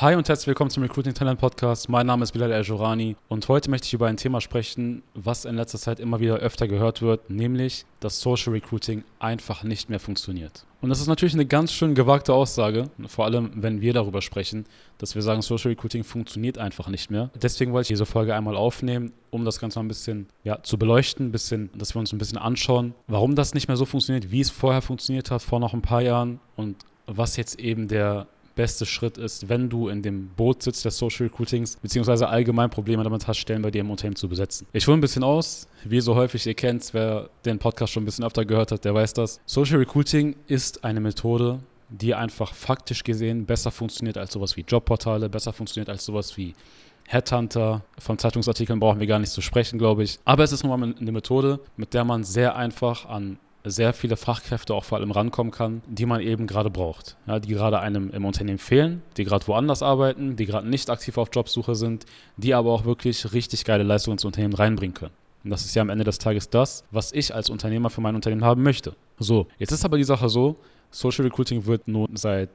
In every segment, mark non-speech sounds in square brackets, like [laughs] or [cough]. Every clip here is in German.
Hi und herzlich willkommen zum Recruiting Talent Podcast. Mein Name ist Bilal El-Jorani und heute möchte ich über ein Thema sprechen, was in letzter Zeit immer wieder öfter gehört wird, nämlich, dass Social Recruiting einfach nicht mehr funktioniert. Und das ist natürlich eine ganz schön gewagte Aussage, vor allem wenn wir darüber sprechen, dass wir sagen, Social Recruiting funktioniert einfach nicht mehr. Deswegen wollte ich diese Folge einmal aufnehmen, um das Ganze mal ein bisschen ja, zu beleuchten, bisschen, dass wir uns ein bisschen anschauen, warum das nicht mehr so funktioniert, wie es vorher funktioniert hat, vor noch ein paar Jahren und was jetzt eben der beste Schritt ist, wenn du in dem Boot sitzt des Social Recruitings, beziehungsweise allgemein Probleme damit hast, Stellen bei dir im Unternehmen zu besetzen. Ich hole ein bisschen aus, wie so häufig ihr kennt, wer den Podcast schon ein bisschen öfter gehört hat, der weiß das. Social Recruiting ist eine Methode, die einfach faktisch gesehen besser funktioniert als sowas wie Jobportale, besser funktioniert als sowas wie Headhunter. Von Zeitungsartikeln brauchen wir gar nicht zu sprechen, glaube ich. Aber es ist nun mal eine Methode, mit der man sehr einfach an sehr viele Fachkräfte auch vor allem rankommen kann, die man eben gerade braucht. Ja, die gerade einem im Unternehmen fehlen, die gerade woanders arbeiten, die gerade nicht aktiv auf Jobsuche sind, die aber auch wirklich richtig geile Leistungen ins Unternehmen reinbringen können. Und das ist ja am Ende des Tages das, was ich als Unternehmer für mein Unternehmen haben möchte. So, jetzt ist aber die Sache so, Social Recruiting wird nun seit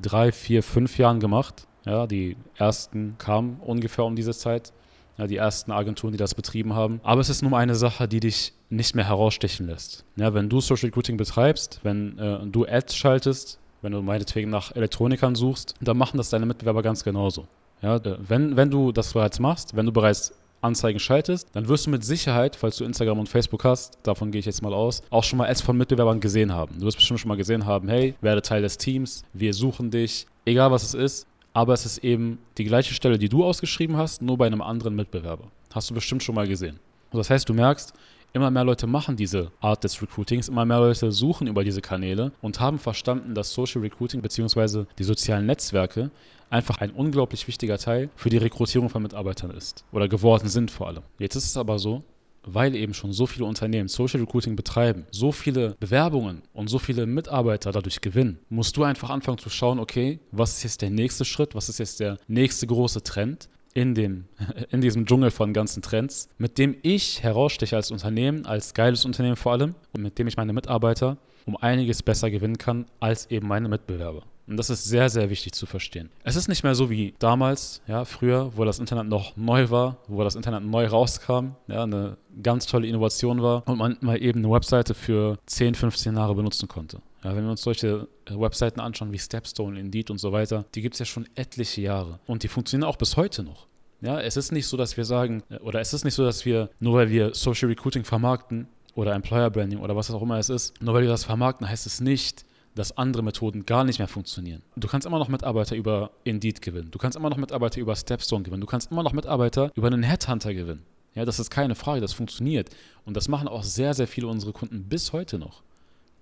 drei, vier, fünf Jahren gemacht. Ja, die ersten kamen ungefähr um diese Zeit ja, die ersten Agenturen, die das betrieben haben. Aber es ist nur eine Sache, die dich nicht mehr herausstechen lässt. Ja, wenn du Social Recruiting betreibst, wenn äh, du Ads schaltest, wenn du meinetwegen nach Elektronikern suchst, dann machen das deine Mitbewerber ganz genauso. Ja, äh, wenn, wenn du das bereits machst, wenn du bereits Anzeigen schaltest, dann wirst du mit Sicherheit, falls du Instagram und Facebook hast, davon gehe ich jetzt mal aus, auch schon mal Ads von Mitbewerbern gesehen haben. Du wirst bestimmt schon mal gesehen haben, hey, werde Teil des Teams, wir suchen dich, egal was es ist, aber es ist eben die gleiche Stelle, die du ausgeschrieben hast, nur bei einem anderen Mitbewerber. Hast du bestimmt schon mal gesehen. Und das heißt, du merkst, immer mehr Leute machen diese Art des Recruitings, immer mehr Leute suchen über diese Kanäle und haben verstanden, dass Social Recruiting bzw. die sozialen Netzwerke einfach ein unglaublich wichtiger Teil für die Rekrutierung von Mitarbeitern ist oder geworden sind vor allem. Jetzt ist es aber so, weil eben schon so viele Unternehmen Social Recruiting betreiben, so viele Bewerbungen und so viele Mitarbeiter dadurch gewinnen, musst du einfach anfangen zu schauen, okay, was ist jetzt der nächste Schritt, was ist jetzt der nächste große Trend in, dem, [laughs] in diesem Dschungel von ganzen Trends, mit dem ich heraussteche als Unternehmen, als geiles Unternehmen vor allem und mit dem ich meine Mitarbeiter um einiges besser gewinnen kann als eben meine Mitbewerber. Und das ist sehr, sehr wichtig zu verstehen. Es ist nicht mehr so wie damals, ja, früher, wo das Internet noch neu war, wo das Internet neu rauskam, ja, eine ganz tolle Innovation war und man mal eben eine Webseite für 10, 15 Jahre benutzen konnte. Ja, wenn wir uns solche äh, Webseiten anschauen wie Stepstone, Indeed und so weiter, die gibt es ja schon etliche Jahre und die funktionieren auch bis heute noch. Ja, es ist nicht so, dass wir sagen, äh, oder es ist nicht so, dass wir, nur weil wir Social Recruiting vermarkten oder Employer Branding oder was auch immer es ist, nur weil wir das vermarkten, heißt es nicht, dass andere Methoden gar nicht mehr funktionieren. Du kannst immer noch Mitarbeiter über Indeed gewinnen. Du kannst immer noch Mitarbeiter über Stepstone gewinnen. Du kannst immer noch Mitarbeiter über einen Headhunter gewinnen. Ja, das ist keine Frage, das funktioniert. Und das machen auch sehr, sehr viele unserer Kunden bis heute noch.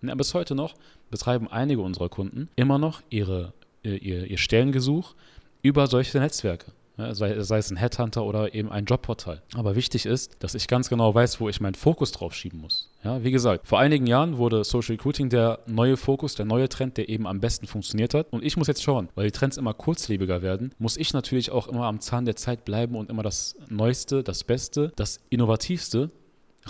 Ja, bis heute noch betreiben einige unserer Kunden immer noch ihre, ihr, ihr Stellengesuch über solche Netzwerke sei, sei, es ein Headhunter oder eben ein Jobportal. Aber wichtig ist, dass ich ganz genau weiß, wo ich meinen Fokus drauf schieben muss. Ja, wie gesagt, vor einigen Jahren wurde Social Recruiting der neue Fokus, der neue Trend, der eben am besten funktioniert hat. Und ich muss jetzt schauen, weil die Trends immer kurzlebiger werden, muss ich natürlich auch immer am Zahn der Zeit bleiben und immer das Neueste, das Beste, das Innovativste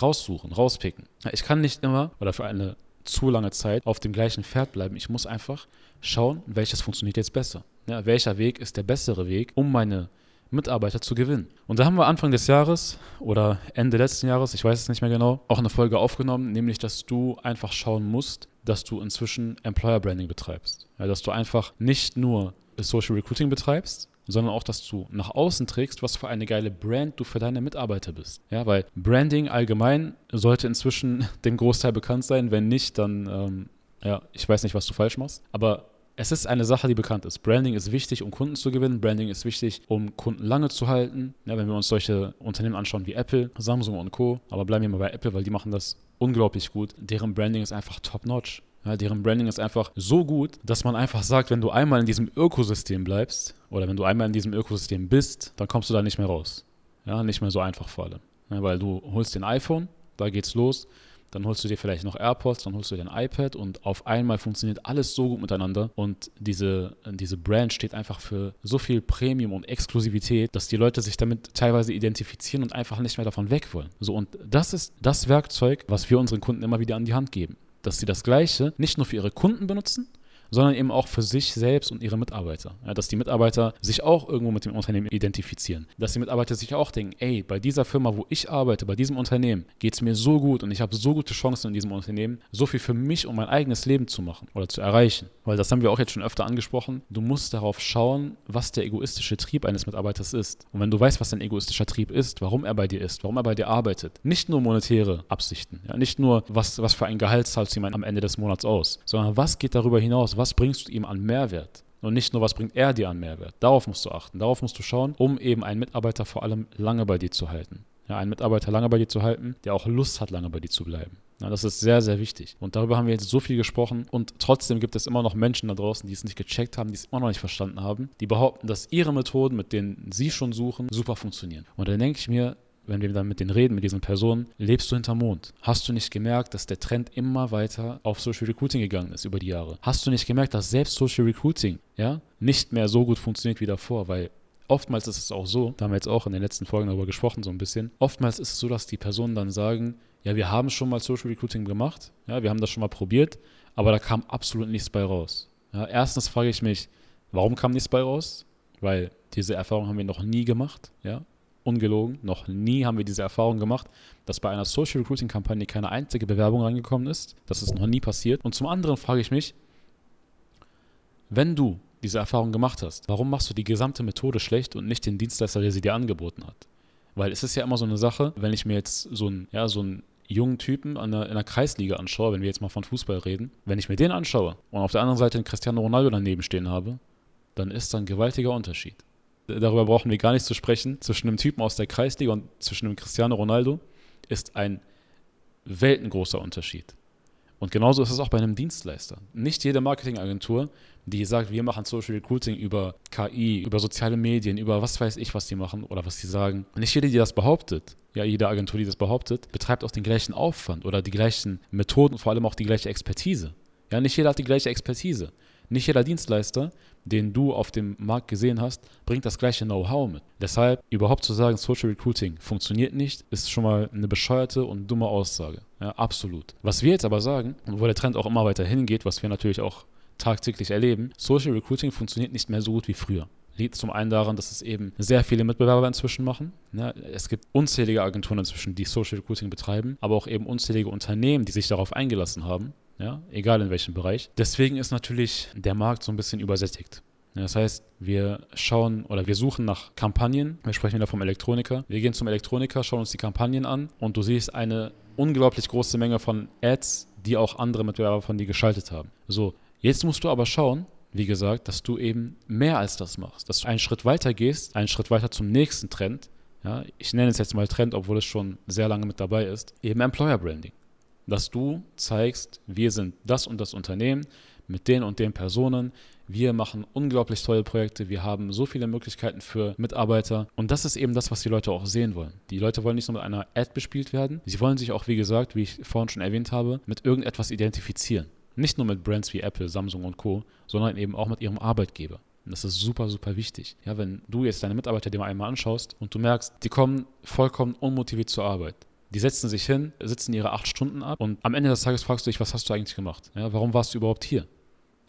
raussuchen, rauspicken. Ich kann nicht immer oder für eine zu lange Zeit auf dem gleichen Pferd bleiben. Ich muss einfach schauen, welches funktioniert jetzt besser. Ja, welcher Weg ist der bessere Weg, um meine Mitarbeiter zu gewinnen. Und da haben wir Anfang des Jahres oder Ende letzten Jahres, ich weiß es nicht mehr genau, auch eine Folge aufgenommen, nämlich dass du einfach schauen musst, dass du inzwischen Employer Branding betreibst. Ja, dass du einfach nicht nur Social Recruiting betreibst, sondern auch, dass du nach außen trägst, was für eine geile Brand du für deine Mitarbeiter bist. Ja, weil Branding allgemein sollte inzwischen [laughs] dem Großteil bekannt sein. Wenn nicht, dann, ähm, ja, ich weiß nicht, was du falsch machst. Aber es ist eine Sache, die bekannt ist. Branding ist wichtig, um Kunden zu gewinnen. Branding ist wichtig, um Kunden lange zu halten. Ja, wenn wir uns solche Unternehmen anschauen wie Apple, Samsung und Co. Aber bleiben wir mal bei Apple, weil die machen das unglaublich gut. Deren Branding ist einfach top-notch. Ja, deren Branding ist einfach so gut, dass man einfach sagt, wenn du einmal in diesem Ökosystem bleibst oder wenn du einmal in diesem Ökosystem bist, dann kommst du da nicht mehr raus. Ja, nicht mehr so einfach vor allem. Ja, weil du holst den iPhone, da geht's los dann holst du dir vielleicht noch AirPods, dann holst du dir ein iPad und auf einmal funktioniert alles so gut miteinander und diese, diese Brand steht einfach für so viel Premium und Exklusivität, dass die Leute sich damit teilweise identifizieren und einfach nicht mehr davon weg wollen. So und das ist das Werkzeug, was wir unseren Kunden immer wieder an die Hand geben, dass sie das gleiche nicht nur für ihre Kunden benutzen, sondern eben auch für sich selbst und ihre Mitarbeiter. Ja, dass die Mitarbeiter sich auch irgendwo mit dem Unternehmen identifizieren. Dass die Mitarbeiter sich auch denken, ey, bei dieser Firma, wo ich arbeite, bei diesem Unternehmen, geht es mir so gut und ich habe so gute Chancen in diesem Unternehmen, so viel für mich und mein eigenes Leben zu machen oder zu erreichen. Weil das haben wir auch jetzt schon öfter angesprochen. Du musst darauf schauen, was der egoistische Trieb eines Mitarbeiters ist. Und wenn du weißt, was dein egoistischer Trieb ist, warum er bei dir ist, warum er bei dir arbeitet, nicht nur monetäre Absichten, ja, nicht nur, was, was für ein Gehalt zahlst du ihm am Ende des Monats aus, sondern was geht darüber hinaus, was bringst du ihm an Mehrwert? Und nicht nur, was bringt er dir an Mehrwert. Darauf musst du achten, darauf musst du schauen, um eben einen Mitarbeiter vor allem lange bei dir zu halten. Ja, einen Mitarbeiter lange bei dir zu halten, der auch Lust hat, lange bei dir zu bleiben. Ja, das ist sehr, sehr wichtig. Und darüber haben wir jetzt so viel gesprochen. Und trotzdem gibt es immer noch Menschen da draußen, die es nicht gecheckt haben, die es immer noch nicht verstanden haben, die behaupten, dass ihre Methoden, mit denen sie schon suchen, super funktionieren. Und dann denke ich mir, wenn wir dann mit denen reden, mit diesen Personen, lebst du hinterm Mond? Hast du nicht gemerkt, dass der Trend immer weiter auf Social Recruiting gegangen ist über die Jahre? Hast du nicht gemerkt, dass selbst Social Recruiting ja, nicht mehr so gut funktioniert wie davor? Weil oftmals ist es auch so, da haben wir jetzt auch in den letzten Folgen darüber gesprochen, so ein bisschen, oftmals ist es so, dass die Personen dann sagen, ja, wir haben schon mal Social Recruiting gemacht, ja, wir haben das schon mal probiert, aber da kam absolut nichts bei raus. Ja, erstens frage ich mich, warum kam nichts bei raus? Weil diese Erfahrung haben wir noch nie gemacht, ja ungelogen, noch nie haben wir diese Erfahrung gemacht, dass bei einer Social Recruiting Kampagne keine einzige Bewerbung reingekommen ist. Das ist noch nie passiert. Und zum anderen frage ich mich, wenn du diese Erfahrung gemacht hast, warum machst du die gesamte Methode schlecht und nicht den Dienstleister, der sie dir angeboten hat? Weil es ist ja immer so eine Sache, wenn ich mir jetzt so einen, ja, so einen jungen Typen an der, in der Kreisliga anschaue, wenn wir jetzt mal von Fußball reden, wenn ich mir den anschaue und auf der anderen Seite einen Cristiano Ronaldo daneben stehen habe, dann ist da ein gewaltiger Unterschied darüber brauchen wir gar nicht zu sprechen, zwischen einem Typen aus der Kreisliga und zwischen einem Cristiano Ronaldo ist ein weltengroßer Unterschied. Und genauso ist es auch bei einem Dienstleister. Nicht jede Marketingagentur, die sagt, wir machen Social Recruiting über KI, über soziale Medien, über was weiß ich, was die machen oder was die sagen. Nicht jede, die das behauptet, ja, jede Agentur, die das behauptet, betreibt auch den gleichen Aufwand oder die gleichen Methoden, vor allem auch die gleiche Expertise. Ja, nicht jeder hat die gleiche Expertise. Nicht jeder Dienstleister, den du auf dem Markt gesehen hast, bringt das gleiche Know-how mit. Deshalb überhaupt zu sagen, Social Recruiting funktioniert nicht, ist schon mal eine bescheuerte und dumme Aussage. Ja, absolut. Was wir jetzt aber sagen, und wo der Trend auch immer weiter hingeht, was wir natürlich auch tagtäglich erleben, Social Recruiting funktioniert nicht mehr so gut wie früher liegt zum einen daran, dass es eben sehr viele Mitbewerber inzwischen machen. Ja, es gibt unzählige Agenturen inzwischen, die Social Recruiting betreiben, aber auch eben unzählige Unternehmen, die sich darauf eingelassen haben ja, egal in welchem Bereich. Deswegen ist natürlich der Markt so ein bisschen übersättigt. Das heißt, wir schauen oder wir suchen nach Kampagnen. Wir sprechen wieder vom Elektroniker. Wir gehen zum Elektroniker, schauen uns die Kampagnen an und du siehst eine unglaublich große Menge von Ads, die auch andere Mitbewerber von dir geschaltet haben. So, jetzt musst du aber schauen, wie gesagt, dass du eben mehr als das machst, dass du einen Schritt weiter gehst, einen Schritt weiter zum nächsten Trend. Ja, ich nenne es jetzt mal Trend, obwohl es schon sehr lange mit dabei ist, eben Employer Branding dass du zeigst, wir sind das und das Unternehmen mit den und den Personen. Wir machen unglaublich tolle Projekte. Wir haben so viele Möglichkeiten für Mitarbeiter. Und das ist eben das, was die Leute auch sehen wollen. Die Leute wollen nicht nur mit einer Ad bespielt werden. Sie wollen sich auch, wie gesagt, wie ich vorhin schon erwähnt habe, mit irgendetwas identifizieren. Nicht nur mit Brands wie Apple, Samsung und Co., sondern eben auch mit ihrem Arbeitgeber. Und das ist super, super wichtig. Ja, wenn du jetzt deine Mitarbeiter dir mal einmal anschaust und du merkst, die kommen vollkommen unmotiviert zur Arbeit. Die setzen sich hin, sitzen ihre acht Stunden ab und am Ende des Tages fragst du dich, was hast du eigentlich gemacht? Ja, warum warst du überhaupt hier?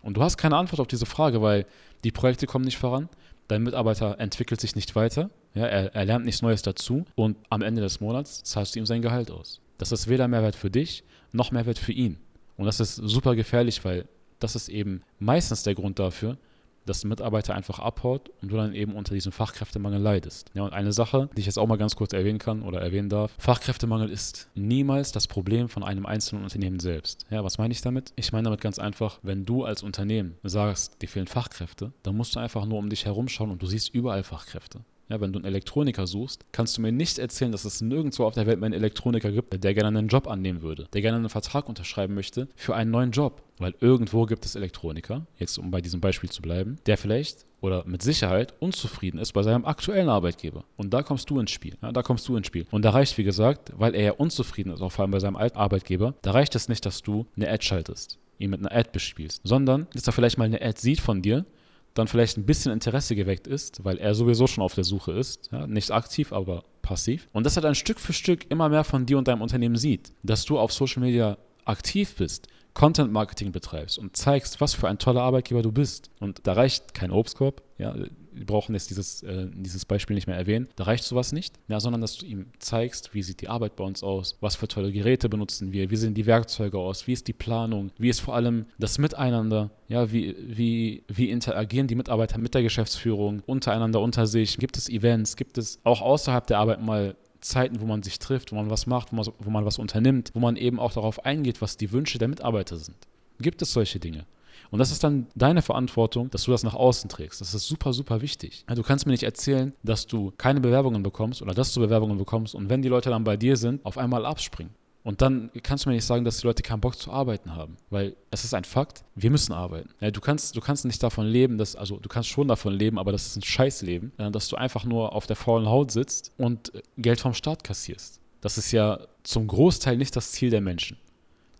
Und du hast keine Antwort auf diese Frage, weil die Projekte kommen nicht voran, dein Mitarbeiter entwickelt sich nicht weiter, ja, er, er lernt nichts Neues dazu und am Ende des Monats zahlst du ihm sein Gehalt aus. Das ist weder Mehrwert für dich noch Mehrwert für ihn. Und das ist super gefährlich, weil das ist eben meistens der Grund dafür, dass ein Mitarbeiter einfach abhaut und du dann eben unter diesem Fachkräftemangel leidest. Ja, und eine Sache, die ich jetzt auch mal ganz kurz erwähnen kann oder erwähnen darf, Fachkräftemangel ist niemals das Problem von einem einzelnen Unternehmen selbst. Ja, was meine ich damit? Ich meine damit ganz einfach, wenn du als Unternehmen sagst, dir fehlen Fachkräfte, dann musst du einfach nur um dich herumschauen und du siehst überall Fachkräfte. Ja, wenn du einen Elektroniker suchst, kannst du mir nicht erzählen, dass es nirgendwo auf der Welt einen Elektroniker gibt, der gerne einen Job annehmen würde, der gerne einen Vertrag unterschreiben möchte für einen neuen Job. Weil irgendwo gibt es Elektroniker, jetzt um bei diesem Beispiel zu bleiben, der vielleicht oder mit Sicherheit unzufrieden ist bei seinem aktuellen Arbeitgeber. Und da kommst du ins Spiel. Ja, da kommst du ins Spiel. Und da reicht, wie gesagt, weil er ja unzufrieden ist, auch vor allem bei seinem alten Arbeitgeber, da reicht es nicht, dass du eine Ad schaltest, ihn mit einer Ad bespielst, sondern dass er vielleicht mal eine Ad sieht von dir dann vielleicht ein bisschen Interesse geweckt ist, weil er sowieso schon auf der Suche ist. Ja, nicht aktiv, aber passiv. Und dass er dann Stück für Stück immer mehr von dir und deinem Unternehmen sieht. Dass du auf Social Media aktiv bist, Content Marketing betreibst und zeigst, was für ein toller Arbeitgeber du bist. Und da reicht kein Obstkorb, ja, wir brauchen jetzt dieses, äh, dieses Beispiel nicht mehr erwähnen, da reicht sowas nicht, ja, sondern dass du ihm zeigst, wie sieht die Arbeit bei uns aus, was für tolle Geräte benutzen wir, wie sehen die Werkzeuge aus, wie ist die Planung, wie ist vor allem das Miteinander, ja, wie, wie, wie interagieren die Mitarbeiter mit der Geschäftsführung, untereinander, unter sich, gibt es Events, gibt es auch außerhalb der Arbeit mal Zeiten, wo man sich trifft, wo man was macht, wo man, wo man was unternimmt, wo man eben auch darauf eingeht, was die Wünsche der Mitarbeiter sind. Gibt es solche Dinge? Und das ist dann deine Verantwortung, dass du das nach außen trägst. Das ist super, super wichtig. Du kannst mir nicht erzählen, dass du keine Bewerbungen bekommst oder dass du Bewerbungen bekommst und wenn die Leute dann bei dir sind, auf einmal abspringen. Und dann kannst du mir nicht sagen, dass die Leute keinen Bock zu arbeiten haben. Weil es ist ein Fakt, wir müssen arbeiten. du, kannst, du kannst nicht davon leben, dass, also du kannst schon davon leben, aber das ist ein Scheißleben, dass du einfach nur auf der faulen Haut sitzt und Geld vom Staat kassierst. Das ist ja zum Großteil nicht das Ziel der Menschen.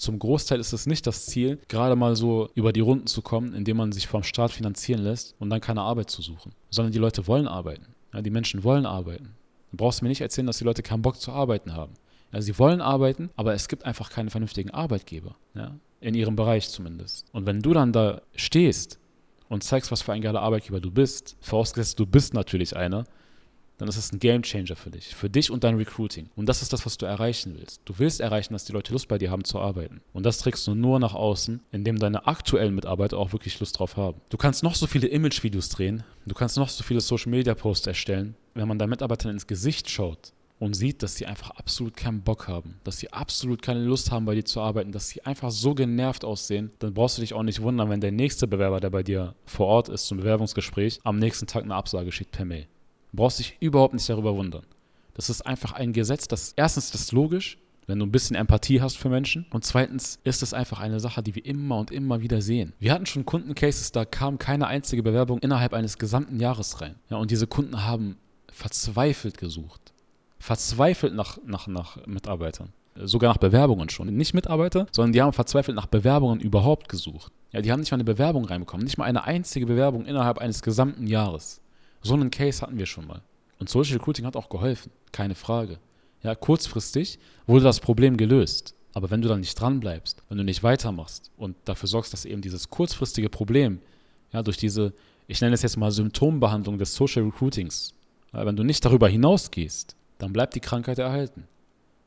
Zum Großteil ist es nicht das Ziel, gerade mal so über die Runden zu kommen, indem man sich vom Staat finanzieren lässt und dann keine Arbeit zu suchen. Sondern die Leute wollen arbeiten. Ja, die Menschen wollen arbeiten. Du brauchst mir nicht erzählen, dass die Leute keinen Bock zu arbeiten haben. Ja, sie wollen arbeiten, aber es gibt einfach keine vernünftigen Arbeitgeber. Ja? In ihrem Bereich zumindest. Und wenn du dann da stehst und zeigst, was für ein geiler Arbeitgeber du bist, vorausgesetzt du bist natürlich einer, dann ist es ein Game Changer für dich, für dich und dein Recruiting. Und das ist das, was du erreichen willst. Du willst erreichen, dass die Leute Lust bei dir haben zu arbeiten. Und das trägst du nur nach außen, indem deine aktuellen Mitarbeiter auch wirklich Lust drauf haben. Du kannst noch so viele Image-Videos drehen, du kannst noch so viele Social-Media-Posts erstellen. Wenn man deinen Mitarbeitern ins Gesicht schaut, und sieht, dass sie einfach absolut keinen Bock haben, dass sie absolut keine Lust haben, bei dir zu arbeiten, dass sie einfach so genervt aussehen, dann brauchst du dich auch nicht wundern, wenn der nächste Bewerber, der bei dir vor Ort ist zum Bewerbungsgespräch, am nächsten Tag eine Absage schickt per Mail. Brauchst dich überhaupt nicht darüber wundern. Das ist einfach ein Gesetz, das erstens das ist logisch, wenn du ein bisschen Empathie hast für Menschen. Und zweitens ist es einfach eine Sache, die wir immer und immer wieder sehen. Wir hatten schon Kundencases, da kam keine einzige Bewerbung innerhalb eines gesamten Jahres rein. Ja, und diese Kunden haben verzweifelt gesucht. Verzweifelt nach, nach, nach Mitarbeitern. Sogar nach Bewerbungen schon. Nicht Mitarbeiter, sondern die haben verzweifelt nach Bewerbungen überhaupt gesucht. Ja, die haben nicht mal eine Bewerbung reinbekommen. Nicht mal eine einzige Bewerbung innerhalb eines gesamten Jahres. So einen Case hatten wir schon mal. Und Social Recruiting hat auch geholfen, keine Frage. Ja, kurzfristig wurde das Problem gelöst. Aber wenn du dann nicht dran bleibst, wenn du nicht weitermachst und dafür sorgst, dass eben dieses kurzfristige Problem, ja, durch diese, ich nenne es jetzt mal Symptombehandlung des Social Recruitings, wenn du nicht darüber hinausgehst, dann bleibt die Krankheit erhalten.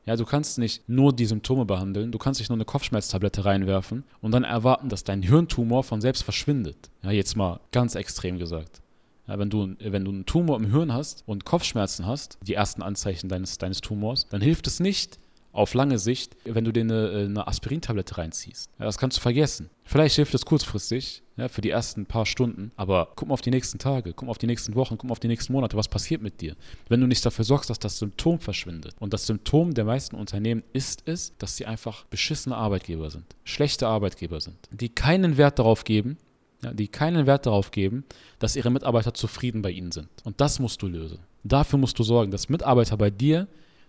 Ja, du kannst nicht nur die Symptome behandeln, du kannst nicht nur eine Kopfschmerztablette reinwerfen und dann erwarten, dass dein Hirntumor von selbst verschwindet. Ja, jetzt mal ganz extrem gesagt. Ja, wenn, du, wenn du einen Tumor im Hirn hast und Kopfschmerzen hast, die ersten Anzeichen deines, deines Tumors, dann hilft es nicht auf lange Sicht, wenn du dir eine, eine Aspirintablette reinziehst. Ja, das kannst du vergessen. Vielleicht hilft es kurzfristig, ja, für die ersten paar Stunden, aber guck mal auf die nächsten Tage, guck mal auf die nächsten Wochen, guck mal auf die nächsten Monate, was passiert mit dir, wenn du nicht dafür sorgst, dass das Symptom verschwindet. Und das Symptom der meisten Unternehmen ist es, dass sie einfach beschissene Arbeitgeber sind, schlechte Arbeitgeber sind, die keinen Wert darauf geben, ja, die keinen Wert darauf geben, dass ihre Mitarbeiter zufrieden bei ihnen sind. Und das musst du lösen. Dafür musst du sorgen, dass Mitarbeiter bei dir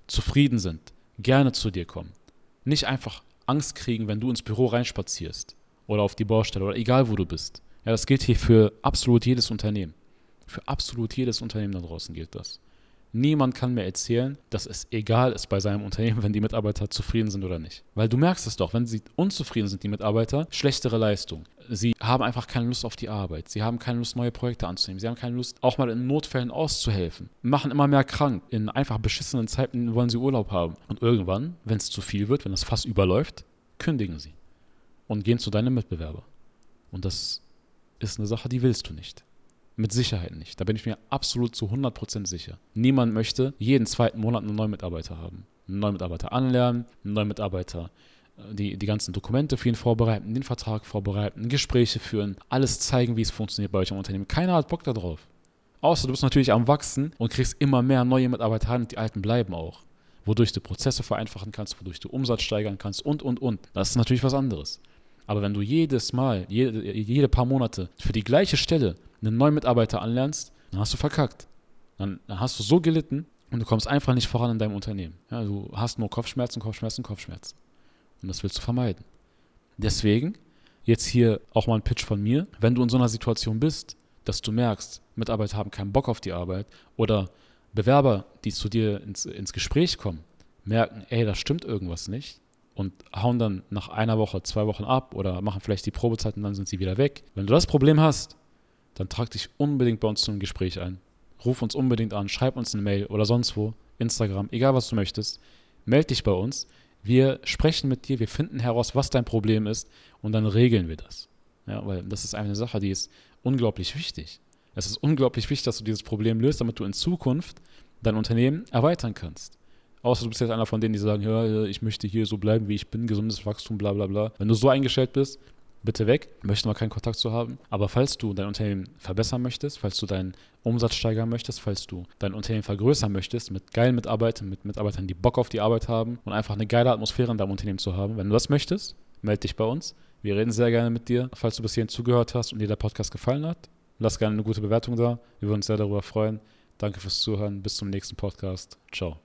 zufrieden sind, gerne zu dir kommen. Nicht einfach Angst kriegen, wenn du ins Büro reinspazierst oder auf die Baustelle oder egal wo du bist. Ja, das gilt hier für absolut jedes Unternehmen. Für absolut jedes Unternehmen da draußen gilt das. Niemand kann mir erzählen, dass es egal ist bei seinem Unternehmen, [laughs] wenn die Mitarbeiter zufrieden sind oder nicht. Weil du merkst es doch, wenn sie unzufrieden sind, die Mitarbeiter, schlechtere Leistung. Sie haben einfach keine Lust auf die Arbeit. Sie haben keine Lust, neue Projekte anzunehmen. Sie haben keine Lust, auch mal in Notfällen auszuhelfen. Machen immer mehr krank. In einfach beschissenen Zeiten wollen sie Urlaub haben. Und irgendwann, wenn es zu viel wird, wenn das Fass überläuft, kündigen sie und gehen zu deinem Mitbewerber. Und das ist eine Sache, die willst du nicht. Mit Sicherheit nicht. Da bin ich mir absolut zu 100% sicher. Niemand möchte jeden zweiten Monat einen neuen Mitarbeiter haben. Einen neuen Mitarbeiter anlernen, einen neuen Mitarbeiter die, die ganzen Dokumente für ihn vorbereiten, den Vertrag vorbereiten, Gespräche führen, alles zeigen, wie es funktioniert bei euch im Unternehmen. Keiner hat Bock darauf. Außer du bist natürlich am Wachsen und kriegst immer mehr neue Mitarbeiter an und die alten bleiben auch. Wodurch du Prozesse vereinfachen kannst, wodurch du Umsatz steigern kannst und, und, und. Das ist natürlich was anderes. Aber wenn du jedes Mal, jede, jede paar Monate für die gleiche Stelle einen neuen Mitarbeiter anlernst, dann hast du verkackt. Dann, dann hast du so gelitten und du kommst einfach nicht voran in deinem Unternehmen. Ja, du hast nur Kopfschmerzen, Kopfschmerzen, Kopfschmerzen. Und das willst du vermeiden. Deswegen, jetzt hier auch mal ein Pitch von mir, wenn du in so einer Situation bist, dass du merkst, Mitarbeiter haben keinen Bock auf die Arbeit oder Bewerber, die zu dir ins, ins Gespräch kommen, merken, ey, da stimmt irgendwas nicht und hauen dann nach einer Woche, zwei Wochen ab oder machen vielleicht die Probezeit und dann sind sie wieder weg. Wenn du das Problem hast, dann trag dich unbedingt bei uns zum Gespräch ein. Ruf uns unbedingt an, schreib uns eine Mail oder sonst wo, Instagram, egal was du möchtest. Meld dich bei uns. Wir sprechen mit dir, wir finden heraus, was dein Problem ist und dann regeln wir das. Ja, weil das ist eine Sache, die ist unglaublich wichtig. Es ist unglaublich wichtig, dass du dieses Problem löst, damit du in Zukunft dein Unternehmen erweitern kannst. Außer du bist jetzt einer von denen, die sagen, ja, ich möchte hier so bleiben, wie ich bin, gesundes Wachstum, bla bla bla. Wenn du so eingestellt bist, bitte weg, möchten wir keinen Kontakt zu haben. Aber falls du dein Unternehmen verbessern möchtest, falls du deinen Umsatz steigern möchtest, falls du dein Unternehmen vergrößern möchtest, mit geilen Mitarbeitern, mit Mitarbeitern, die Bock auf die Arbeit haben und einfach eine geile Atmosphäre in deinem Unternehmen zu haben, wenn du das möchtest, melde dich bei uns. Wir reden sehr gerne mit dir. Falls du bis hierhin zugehört hast und dir der Podcast gefallen hat, lass gerne eine gute Bewertung da. Wir würden uns sehr darüber freuen. Danke fürs Zuhören. Bis zum nächsten Podcast. Ciao.